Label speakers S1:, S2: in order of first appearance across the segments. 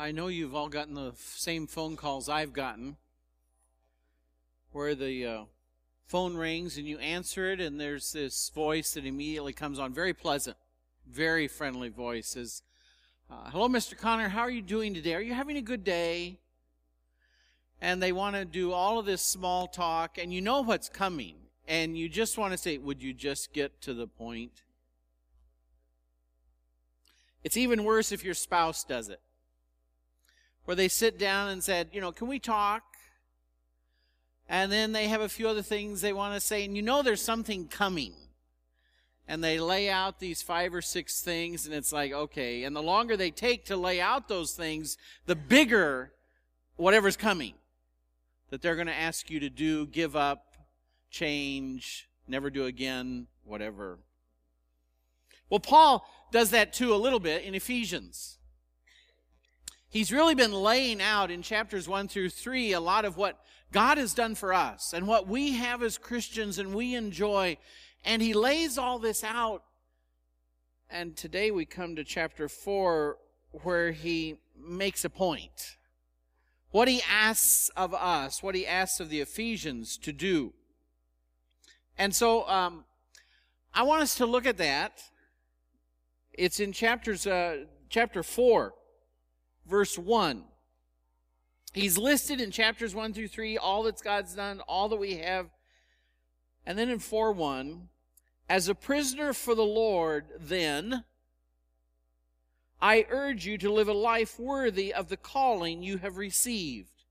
S1: I know you've all gotten the same phone calls I've gotten where the uh, phone rings and you answer it, and there's this voice that immediately comes on. Very pleasant, very friendly voice. Says, uh, Hello, Mr. Connor. How are you doing today? Are you having a good day? And they want to do all of this small talk, and you know what's coming. And you just want to say, Would you just get to the point? It's even worse if your spouse does it. Where they sit down and said, you know, can we talk? And then they have a few other things they want to say, and you know there's something coming. And they lay out these five or six things, and it's like, okay. And the longer they take to lay out those things, the bigger whatever's coming that they're going to ask you to do, give up, change, never do again, whatever. Well, Paul does that too a little bit in Ephesians. He's really been laying out in chapters 1 through 3 a lot of what God has done for us and what we have as Christians and we enjoy. And he lays all this out. And today we come to chapter 4 where he makes a point. What he asks of us, what he asks of the Ephesians to do. And so um, I want us to look at that. It's in chapters, uh, chapter 4, verse 1. He's listed in chapters 1 through 3, all that God's done, all that we have. And then in 4 1, as a prisoner for the Lord, then, I urge you to live a life worthy of the calling you have received.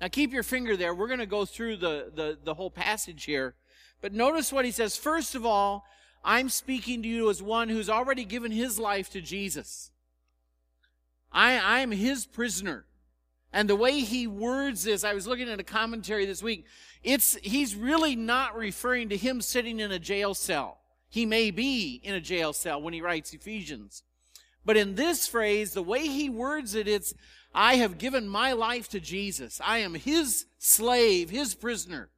S1: Now keep your finger there. We're going to go through the, the, the whole passage here. But notice what he says. First of all, I'm speaking to you as one who's already given his life to Jesus. I, I'm his prisoner. And the way he words this, I was looking at a commentary this week. It's, he's really not referring to him sitting in a jail cell. He may be in a jail cell when he writes Ephesians. But in this phrase, the way he words it, it's, I have given my life to Jesus. I am his slave, his prisoner.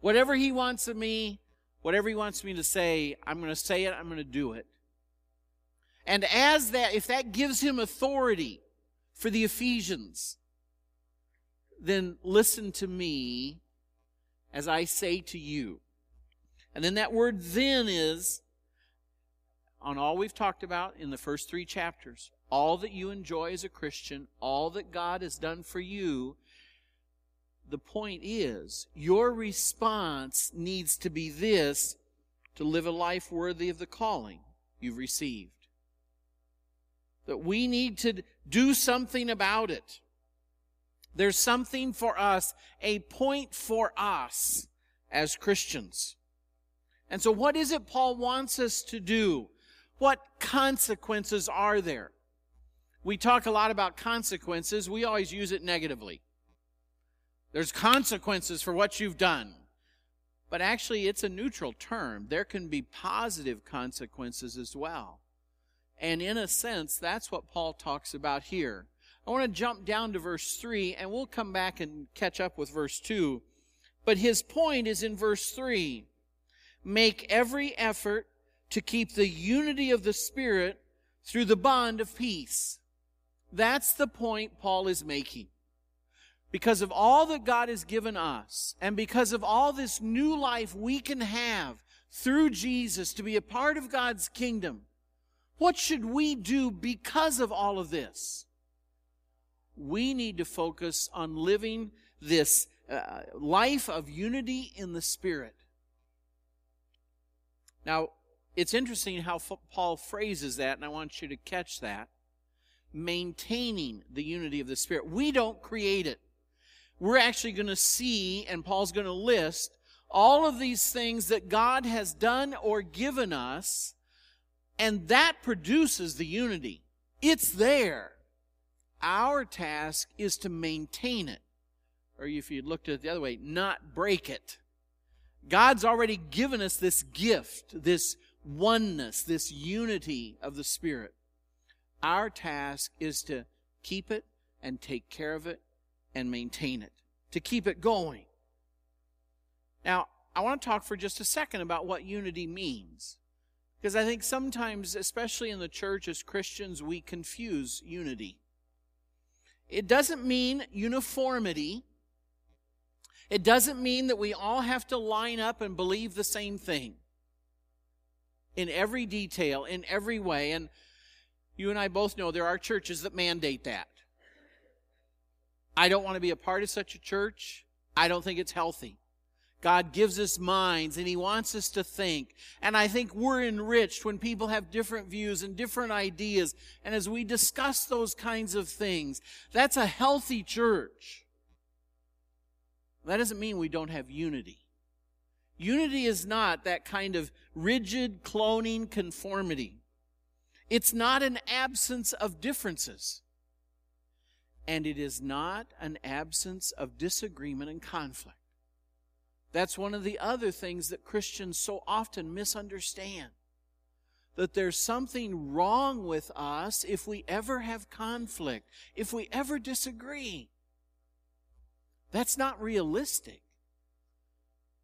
S1: Whatever he wants of me, whatever he wants me to say, I'm going to say it, I'm going to do it. And as that, if that gives him authority for the Ephesians, then listen to me as I say to you. And then that word then is on all we've talked about in the first three chapters. All that you enjoy as a Christian, all that God has done for you. The point is, your response needs to be this to live a life worthy of the calling you've received. That we need to do something about it. There's something for us, a point for us as Christians. And so, what is it Paul wants us to do? What consequences are there? We talk a lot about consequences. We always use it negatively. There's consequences for what you've done. But actually, it's a neutral term. There can be positive consequences as well. And in a sense, that's what Paul talks about here. I want to jump down to verse 3 and we'll come back and catch up with verse 2. But his point is in verse 3. Make every effort to keep the unity of the Spirit through the bond of peace. That's the point Paul is making. Because of all that God has given us, and because of all this new life we can have through Jesus to be a part of God's kingdom, what should we do because of all of this? we need to focus on living this uh, life of unity in the Spirit. Now, it's interesting how F- Paul phrases that, and I want you to catch that. Maintaining the unity of the Spirit. We don't create it. We're actually going to see, and Paul's going to list, all of these things that God has done or given us, and that produces the unity. It's there. Our task is to maintain it. Or if you looked at it the other way, not break it. God's already given us this gift, this oneness, this unity of the Spirit. Our task is to keep it and take care of it and maintain it, to keep it going. Now, I want to talk for just a second about what unity means. Because I think sometimes, especially in the church as Christians, we confuse unity. It doesn't mean uniformity. It doesn't mean that we all have to line up and believe the same thing in every detail, in every way. And you and I both know there are churches that mandate that. I don't want to be a part of such a church. I don't think it's healthy. God gives us minds and He wants us to think. And I think we're enriched when people have different views and different ideas. And as we discuss those kinds of things, that's a healthy church. That doesn't mean we don't have unity. Unity is not that kind of rigid cloning conformity. It's not an absence of differences. And it is not an absence of disagreement and conflict. That's one of the other things that Christians so often misunderstand. That there's something wrong with us if we ever have conflict, if we ever disagree. That's not realistic.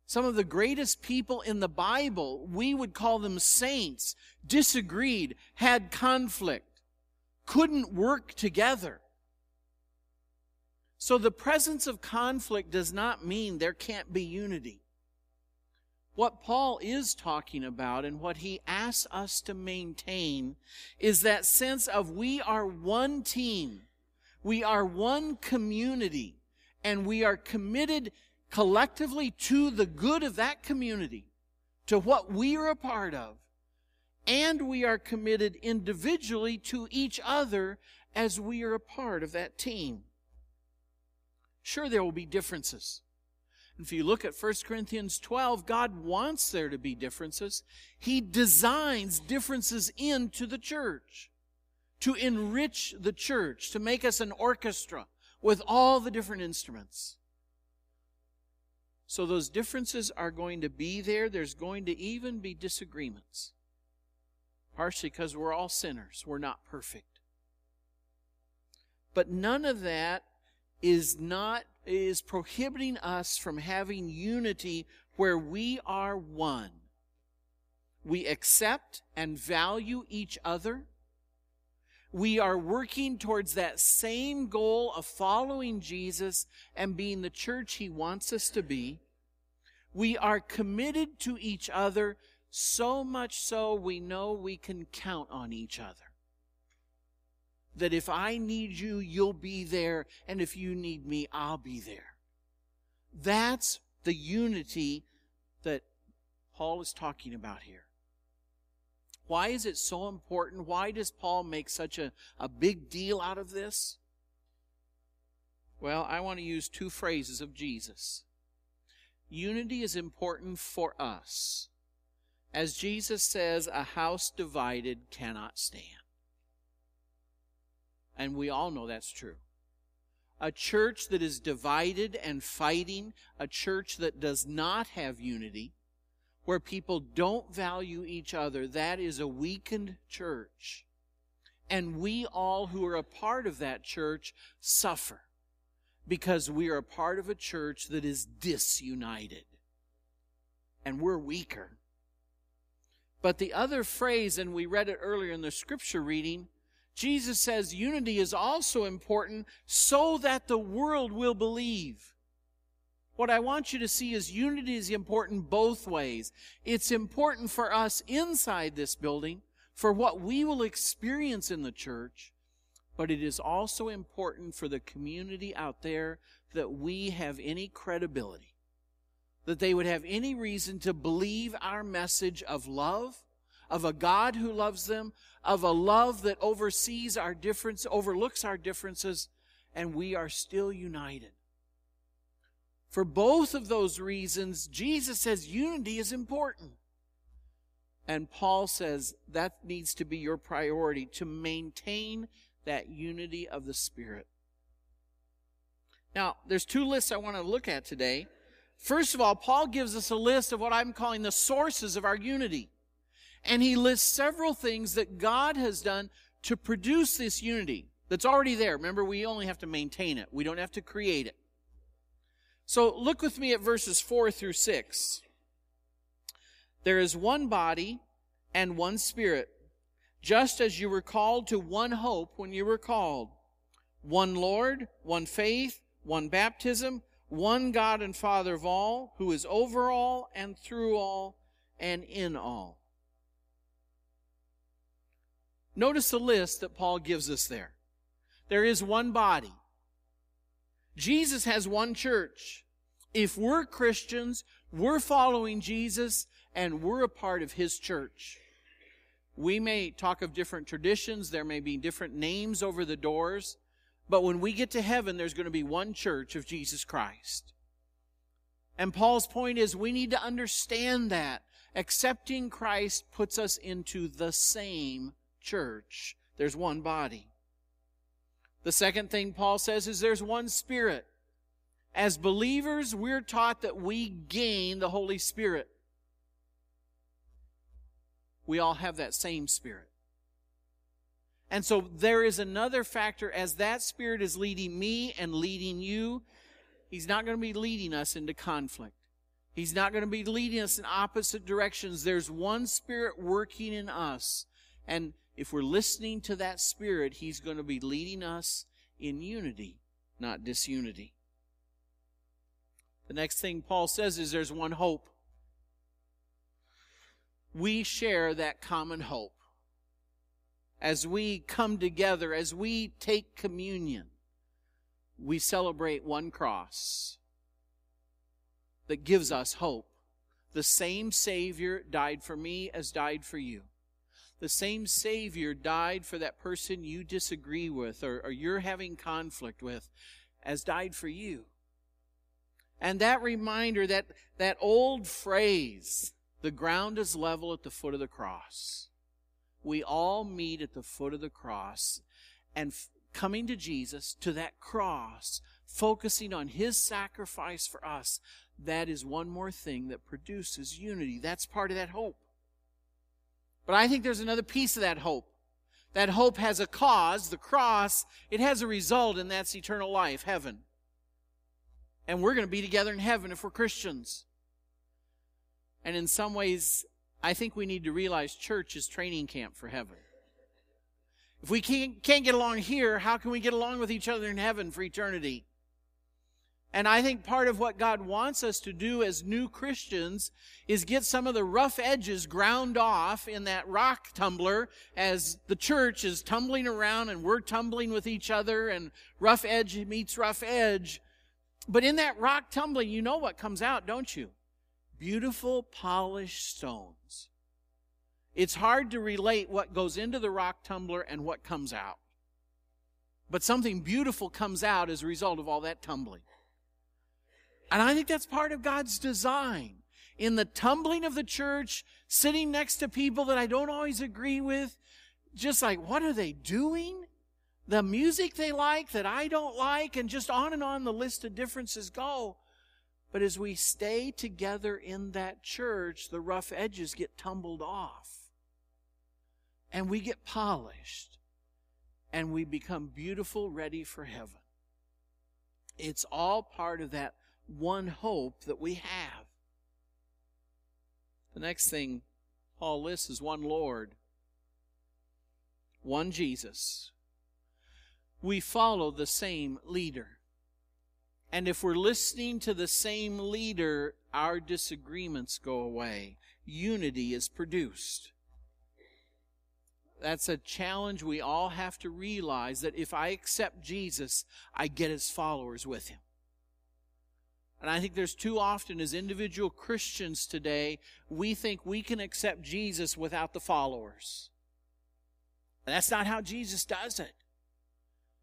S1: Some of the greatest people in the Bible, we would call them saints, disagreed, had conflict, couldn't work together. So the presence of conflict does not mean there can't be unity. What Paul is talking about and what he asks us to maintain is that sense of we are one team, we are one community, and we are committed collectively to the good of that community, to what we are a part of, and we are committed individually to each other as we are a part of that team. Sure, there will be differences. If you look at 1 Corinthians 12, God wants there to be differences. He designs differences into the church to enrich the church, to make us an orchestra with all the different instruments. So those differences are going to be there. There's going to even be disagreements. Partially because we're all sinners. We're not perfect. But none of that is not is prohibiting us from having unity where we are one. We accept and value each other. We are working towards that same goal of following Jesus and being the church he wants us to be. We are committed to each other so much so we know we can count on each other that if I need you, you'll be there, and if you need me, I'll be there. That's the unity that Paul is talking about here. Why is it so important? Why does Paul make such a, a big deal out of this? Well, I want to use two phrases of Jesus. Unity is important for us. As Jesus says, a house divided cannot stand. And we all know that's true. A church that is divided and fighting, a church that does not have unity, where people don't value each other, that is a weakened church. And we all who are a part of that church suffer because we are a part of a church that is disunited. And we're weaker. But the other phrase, and we read it earlier in the scripture reading, Jesus says unity is also important so that the world will believe. What I want you to see is unity is important both ways. It's important for us inside this building, for what we will experience in the church, but it is also important for the community out there that we have any credibility, that they would have any reason to believe our message of love, of a God who loves them, of a love that oversees our difference, overlooks our differences, and we are still united. For both of those reasons, Jesus says unity is important. And Paul says that needs to be your priority to maintain that unity of the Spirit. Now, there's two lists I want to look at today. First of all, Paul gives us a list of what I'm calling the sources of our unity. And he lists several things that God has done to produce this unity that's already there. Remember, we only have to maintain it, we don't have to create it. So look with me at verses 4 through 6. There is one body and one spirit, just as you were called to one hope when you were called one Lord, one faith, one baptism, one God and Father of all, who is over all and through all and in all. Notice the list that Paul gives us there. There is one body. Jesus has one church. If we're Christians, we're following Jesus and we're a part of his church. We may talk of different traditions, there may be different names over the doors, but when we get to heaven, there's going to be one church of Jesus Christ. And Paul's point is we need to understand that. Accepting Christ puts us into the same church. There's one body. The second thing Paul says is there's one Spirit. As believers, we're taught that we gain the Holy Spirit. We all have that same Spirit. And so there is another factor as that Spirit is leading me and leading you. He's not going to be leading us into conflict. He's not going to be leading us in opposite directions. There's one Spirit working in us. And if we're listening to that Spirit, He's going to be leading us in unity, not disunity. The next thing Paul says is there's one hope. We share that common hope. As we come together, as we take communion, we celebrate one cross that gives us hope. The same Savior died for me as died for you. The same Savior died for that person you disagree with or, or you're having conflict with as died for you. And that reminder, that, that old phrase, the ground is level at the foot of the cross. We all meet at the foot of the cross and f- coming to Jesus, to that cross, focusing on His sacrifice for us, that is one more thing that produces unity. That's part of that hope. But I think there's another piece of that hope. That hope has a cause, the cross, it has a result, and that's eternal life, heaven. And we're going to be together in heaven if we're Christians. And in some ways, I think we need to realize church is training camp for heaven. If we can't, can't get along here, how can we get along with each other in heaven for eternity? And I think part of what God wants us to do as new Christians is get some of the rough edges ground off in that rock tumbler as the church is tumbling around and we're tumbling with each other and rough edge meets rough edge. But in that rock tumbling, you know what comes out, don't you? Beautiful polished stones. It's hard to relate what goes into the rock tumbler and what comes out. But something beautiful comes out as a result of all that tumbling. And I think that's part of God's design. In the tumbling of the church, sitting next to people that I don't always agree with, just like, what are they doing? The music they like that I don't like, and just on and on the list of differences go. But as we stay together in that church, the rough edges get tumbled off. And we get polished. And we become beautiful, ready for heaven. It's all part of that one hope that we have. The next thing Paul lists is one Lord, one Jesus. We follow the same leader. And if we're listening to the same leader, our disagreements go away. Unity is produced. That's a challenge we all have to realize that if I accept Jesus, I get his followers with him. And I think there's too often as individual Christians today, we think we can accept Jesus without the followers. And that's not how Jesus does it.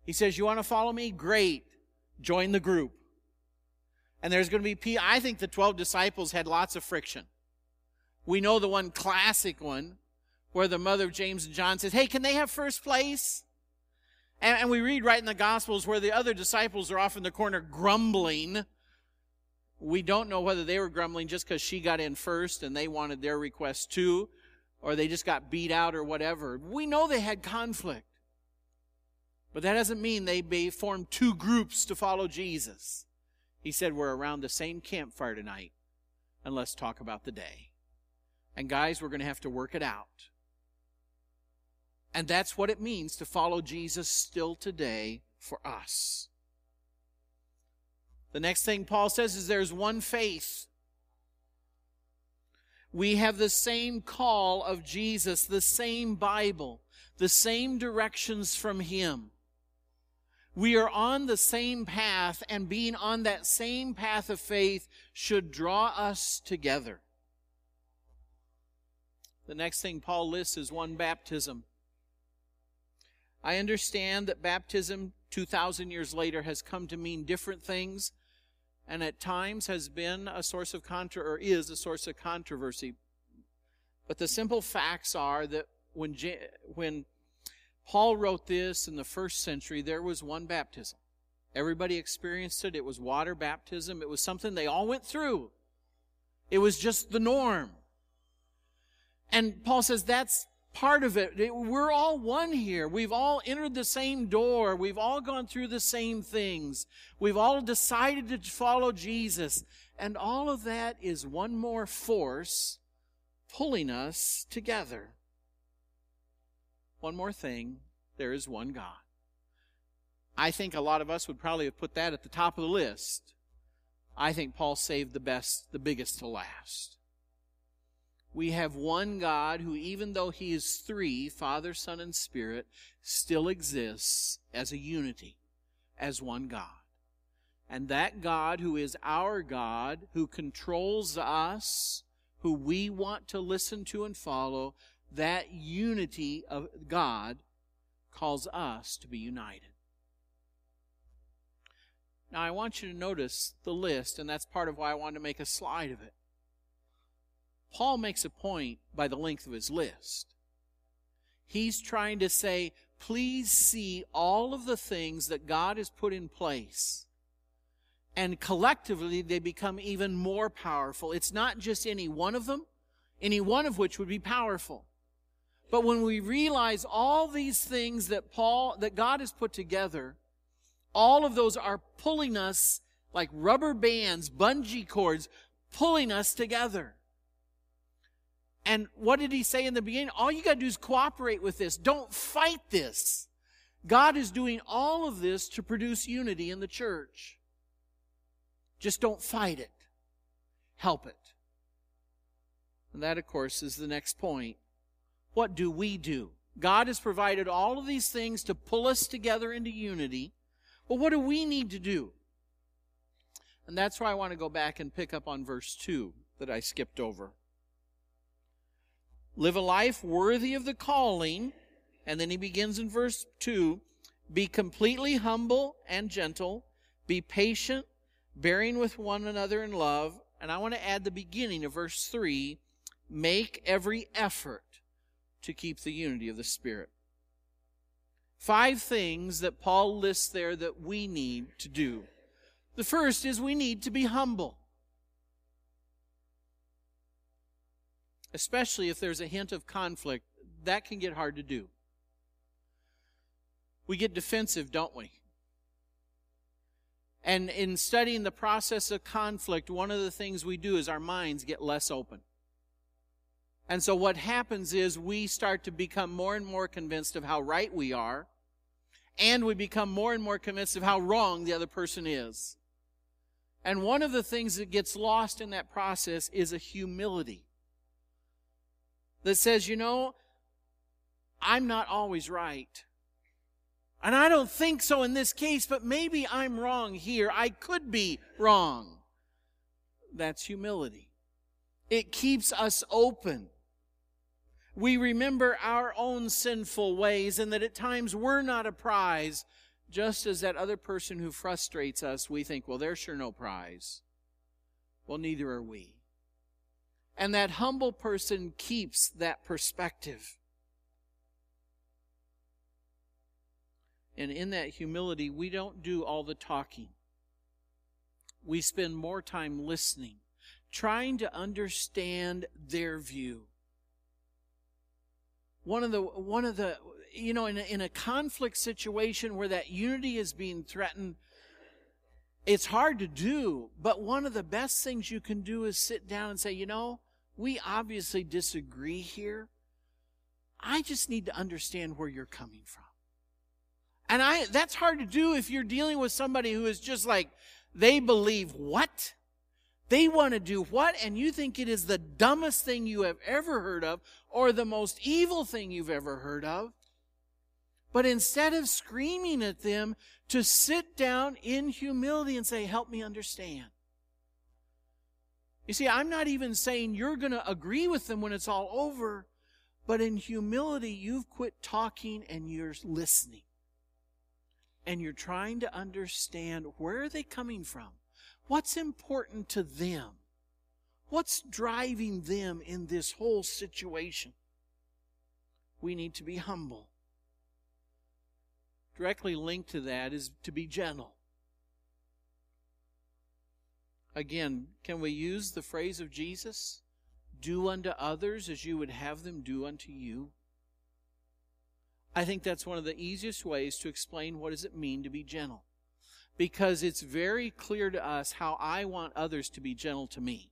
S1: He says, You want to follow me? Great. Join the group. And there's going to be, I think the 12 disciples had lots of friction. We know the one classic one where the mother of James and John says, Hey, can they have first place? And, and we read right in the Gospels where the other disciples are off in the corner grumbling we don't know whether they were grumbling just because she got in first and they wanted their request too, or they just got beat out or whatever. We know they had conflict. But that doesn't mean they formed two groups to follow Jesus. He said, We're around the same campfire tonight, and let's talk about the day. And guys, we're going to have to work it out. And that's what it means to follow Jesus still today for us. The next thing Paul says is there's one faith. We have the same call of Jesus, the same Bible, the same directions from Him. We are on the same path, and being on that same path of faith should draw us together. The next thing Paul lists is one baptism. I understand that baptism 2,000 years later has come to mean different things and at times has been a source of contra or is a source of controversy. But the simple facts are that when when Paul wrote this in the first century, there was one baptism. Everybody experienced it. It was water baptism. It was something they all went through. It was just the norm. And Paul says that's part of it. We're all one here. We've all entered the same door. We've all gone through the same things. We've all decided to follow Jesus. And all of that is one more force pulling us together. One more thing there is one God. I think a lot of us would probably have put that at the top of the list. I think Paul saved the best, the biggest to last we have one God who, even though he is three Father, Son, and Spirit, still exists as a unity, as one God. And that God, who is our God, who controls us, who we want to listen to and follow, that unity of God calls us to be united. Now, I want you to notice the list, and that's part of why I wanted to make a slide of it. Paul makes a point by the length of his list. He's trying to say, please see all of the things that God has put in place. And collectively, they become even more powerful. It's not just any one of them, any one of which would be powerful. But when we realize all these things that Paul, that God has put together, all of those are pulling us like rubber bands, bungee cords, pulling us together. And what did he say in the beginning? All you got to do is cooperate with this. Don't fight this. God is doing all of this to produce unity in the church. Just don't fight it. Help it. And that, of course, is the next point. What do we do? God has provided all of these things to pull us together into unity. Well, what do we need to do? And that's why I want to go back and pick up on verse 2 that I skipped over. Live a life worthy of the calling. And then he begins in verse 2 Be completely humble and gentle. Be patient, bearing with one another in love. And I want to add the beginning of verse 3 Make every effort to keep the unity of the Spirit. Five things that Paul lists there that we need to do. The first is we need to be humble. Especially if there's a hint of conflict, that can get hard to do. We get defensive, don't we? And in studying the process of conflict, one of the things we do is our minds get less open. And so what happens is we start to become more and more convinced of how right we are, and we become more and more convinced of how wrong the other person is. And one of the things that gets lost in that process is a humility that says, you know, I'm not always right. And I don't think so in this case, but maybe I'm wrong here. I could be wrong. That's humility. It keeps us open. We remember our own sinful ways and that at times we're not a prize, just as that other person who frustrates us, we think, well, they're sure no prize. Well, neither are we. And that humble person keeps that perspective. And in that humility, we don't do all the talking. We spend more time listening, trying to understand their view. One of the, one of the, you know, in a, in a conflict situation where that unity is being threatened, it's hard to do, but one of the best things you can do is sit down and say, you know, we obviously disagree here. I just need to understand where you're coming from. And I that's hard to do if you're dealing with somebody who is just like they believe what? They want to do what? And you think it is the dumbest thing you have ever heard of or the most evil thing you've ever heard of. But instead of screaming at them, to sit down in humility and say, Help me understand. You see, I'm not even saying you're going to agree with them when it's all over, but in humility, you've quit talking and you're listening. And you're trying to understand where are they coming from? What's important to them? What's driving them in this whole situation? We need to be humble. Directly linked to that is to be gentle. Again, can we use the phrase of Jesus? Do unto others as you would have them do unto you. I think that's one of the easiest ways to explain what does it mean to be gentle. Because it's very clear to us how I want others to be gentle to me.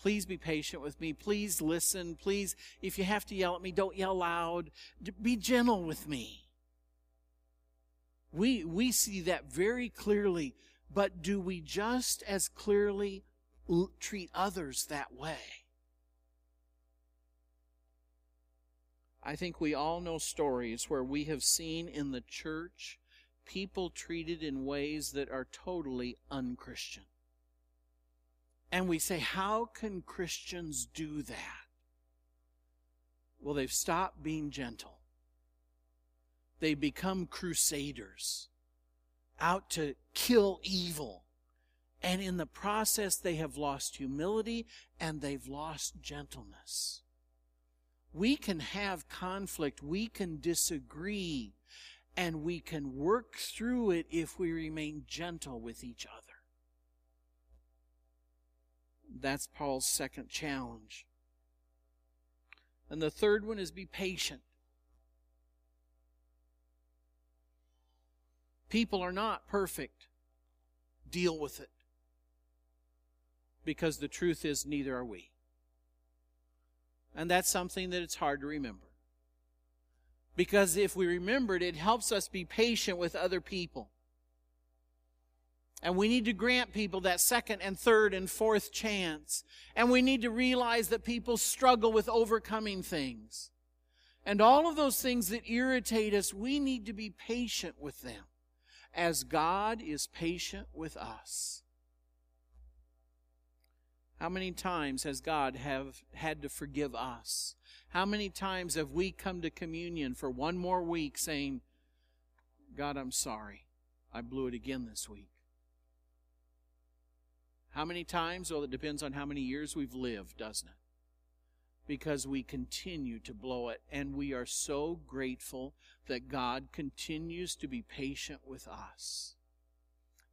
S1: Please be patient with me. Please listen. Please, if you have to yell at me, don't yell loud. Be gentle with me. We, we see that very clearly but do we just as clearly treat others that way? I think we all know stories where we have seen in the church people treated in ways that are totally unchristian. And we say, how can Christians do that? Well, they've stopped being gentle. They become crusaders out to kill evil. And in the process, they have lost humility and they've lost gentleness. We can have conflict, we can disagree, and we can work through it if we remain gentle with each other. That's Paul's second challenge. And the third one is be patient. People are not perfect. Deal with it. Because the truth is, neither are we. And that's something that it's hard to remember. Because if we remember it, it helps us be patient with other people. And we need to grant people that second and third and fourth chance. And we need to realize that people struggle with overcoming things. And all of those things that irritate us, we need to be patient with them as God is patient with us. How many times has God have had to forgive us? How many times have we come to communion for one more week saying, God, I'm sorry. I blew it again this week. How many times? Well, it depends on how many years we've lived, doesn't it? Because we continue to blow it. And we are so grateful that God continues to be patient with us.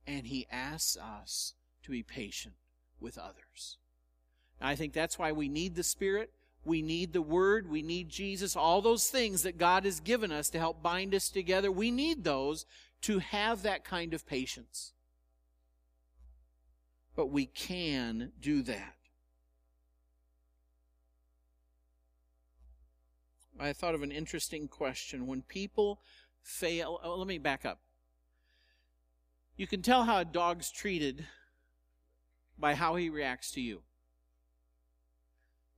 S1: And He asks us to be patient with others. I think that's why we need the Spirit. We need the Word. We need Jesus. All those things that God has given us to help bind us together. We need those to have that kind of patience. But we can do that. I thought of an interesting question. When people fail, oh, let me back up. You can tell how a dog's treated by how he reacts to you.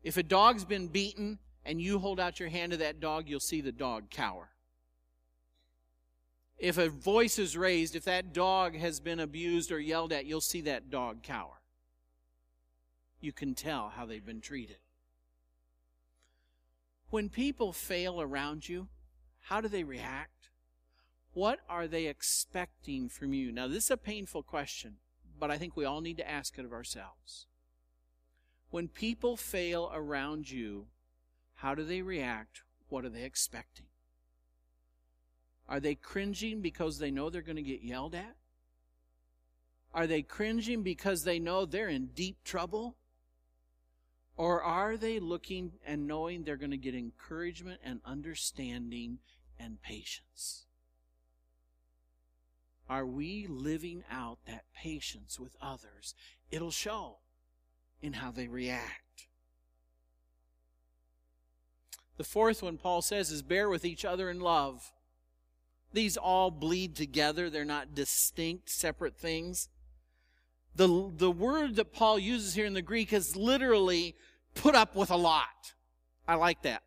S1: If a dog's been beaten and you hold out your hand to that dog, you'll see the dog cower. If a voice is raised, if that dog has been abused or yelled at, you'll see that dog cower. You can tell how they've been treated. When people fail around you, how do they react? What are they expecting from you? Now, this is a painful question, but I think we all need to ask it of ourselves. When people fail around you, how do they react? What are they expecting? Are they cringing because they know they're going to get yelled at? Are they cringing because they know they're in deep trouble? Or are they looking and knowing they're going to get encouragement and understanding and patience? Are we living out that patience with others? It'll show in how they react. The fourth one, Paul says, is bear with each other in love. These all bleed together. They're not distinct, separate things. The, the word that Paul uses here in the Greek is literally put up with a lot. I like that.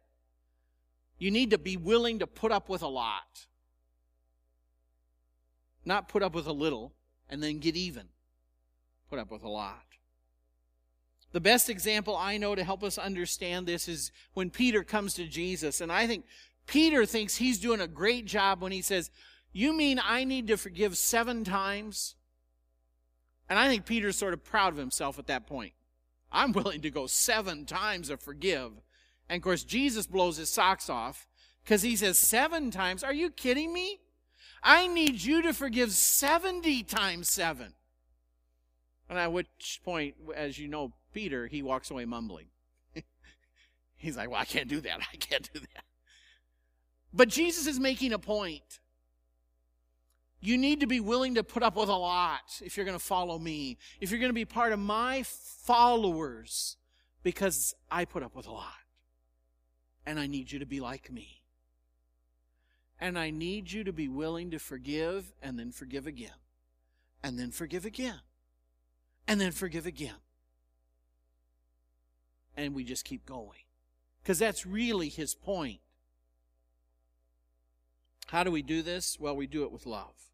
S1: You need to be willing to put up with a lot. Not put up with a little and then get even. Put up with a lot. The best example I know to help us understand this is when Peter comes to Jesus. And I think Peter thinks he's doing a great job when he says, You mean I need to forgive seven times? And I think Peter's sort of proud of himself at that point. I'm willing to go seven times to forgive. And of course, Jesus blows his socks off because he says, Seven times? Are you kidding me? I need you to forgive 70 times seven. And at which point, as you know, Peter, he walks away mumbling. He's like, Well, I can't do that. I can't do that. But Jesus is making a point. You need to be willing to put up with a lot if you're going to follow me, if you're going to be part of my followers, because I put up with a lot. And I need you to be like me. And I need you to be willing to forgive and then forgive again. And then forgive again. And then forgive again. And we just keep going. Because that's really his point. How do we do this? Well, we do it with love.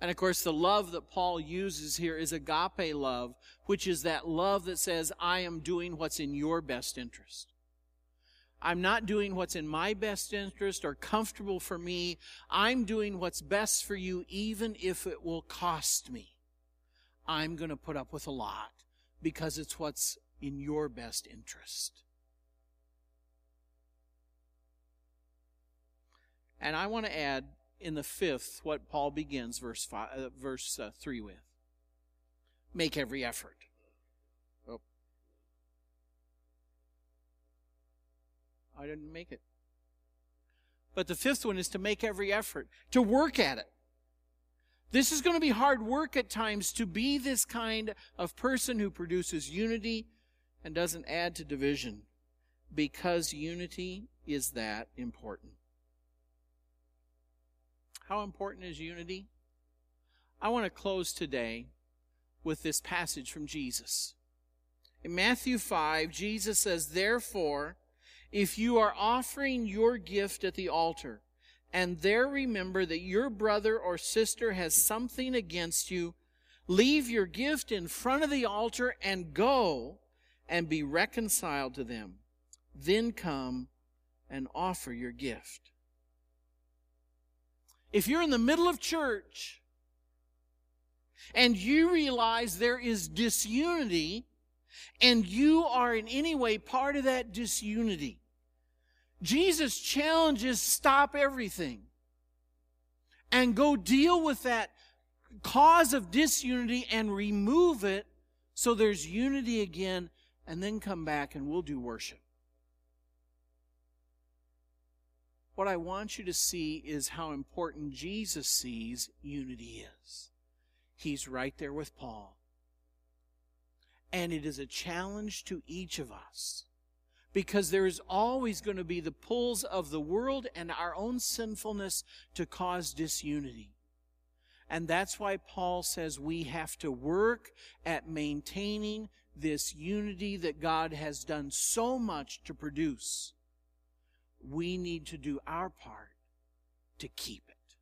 S1: And of course, the love that Paul uses here is agape love, which is that love that says, I am doing what's in your best interest. I'm not doing what's in my best interest or comfortable for me. I'm doing what's best for you, even if it will cost me. I'm going to put up with a lot because it's what's in your best interest. And I want to add in the fifth what Paul begins verse five, uh, verse uh, three with. Make every effort. Oh, I didn't make it. But the fifth one is to make every effort to work at it. This is going to be hard work at times to be this kind of person who produces unity and doesn't add to division because unity is that important. How important is unity? I want to close today with this passage from Jesus. In Matthew 5, Jesus says, Therefore, if you are offering your gift at the altar, and there remember that your brother or sister has something against you, leave your gift in front of the altar and go and be reconciled to them. Then come and offer your gift. If you're in the middle of church and you realize there is disunity and you are in any way part of that disunity, Jesus challenges stop everything and go deal with that cause of disunity and remove it so there's unity again and then come back and we'll do worship. What I want you to see is how important Jesus sees unity is. He's right there with Paul. And it is a challenge to each of us because there is always going to be the pulls of the world and our own sinfulness to cause disunity. And that's why Paul says we have to work at maintaining this unity that God has done so much to produce we need to do our part to keep it.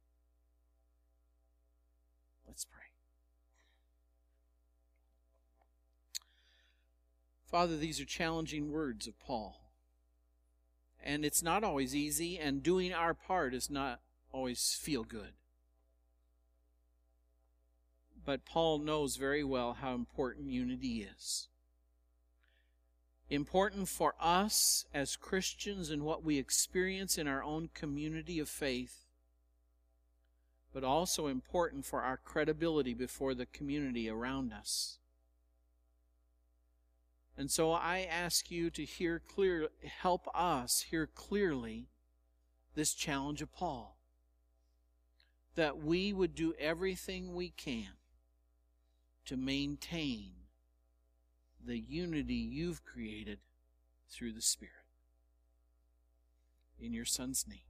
S1: Let's pray. Father, these are challenging words of Paul. And it's not always easy, and doing our part is not always feel good. But Paul knows very well how important unity is important for us as Christians and what we experience in our own community of faith, but also important for our credibility before the community around us. And so I ask you to hear clear, help us hear clearly this challenge of Paul. That we would do everything we can to maintain the unity you've created through the Spirit. In your Son's name.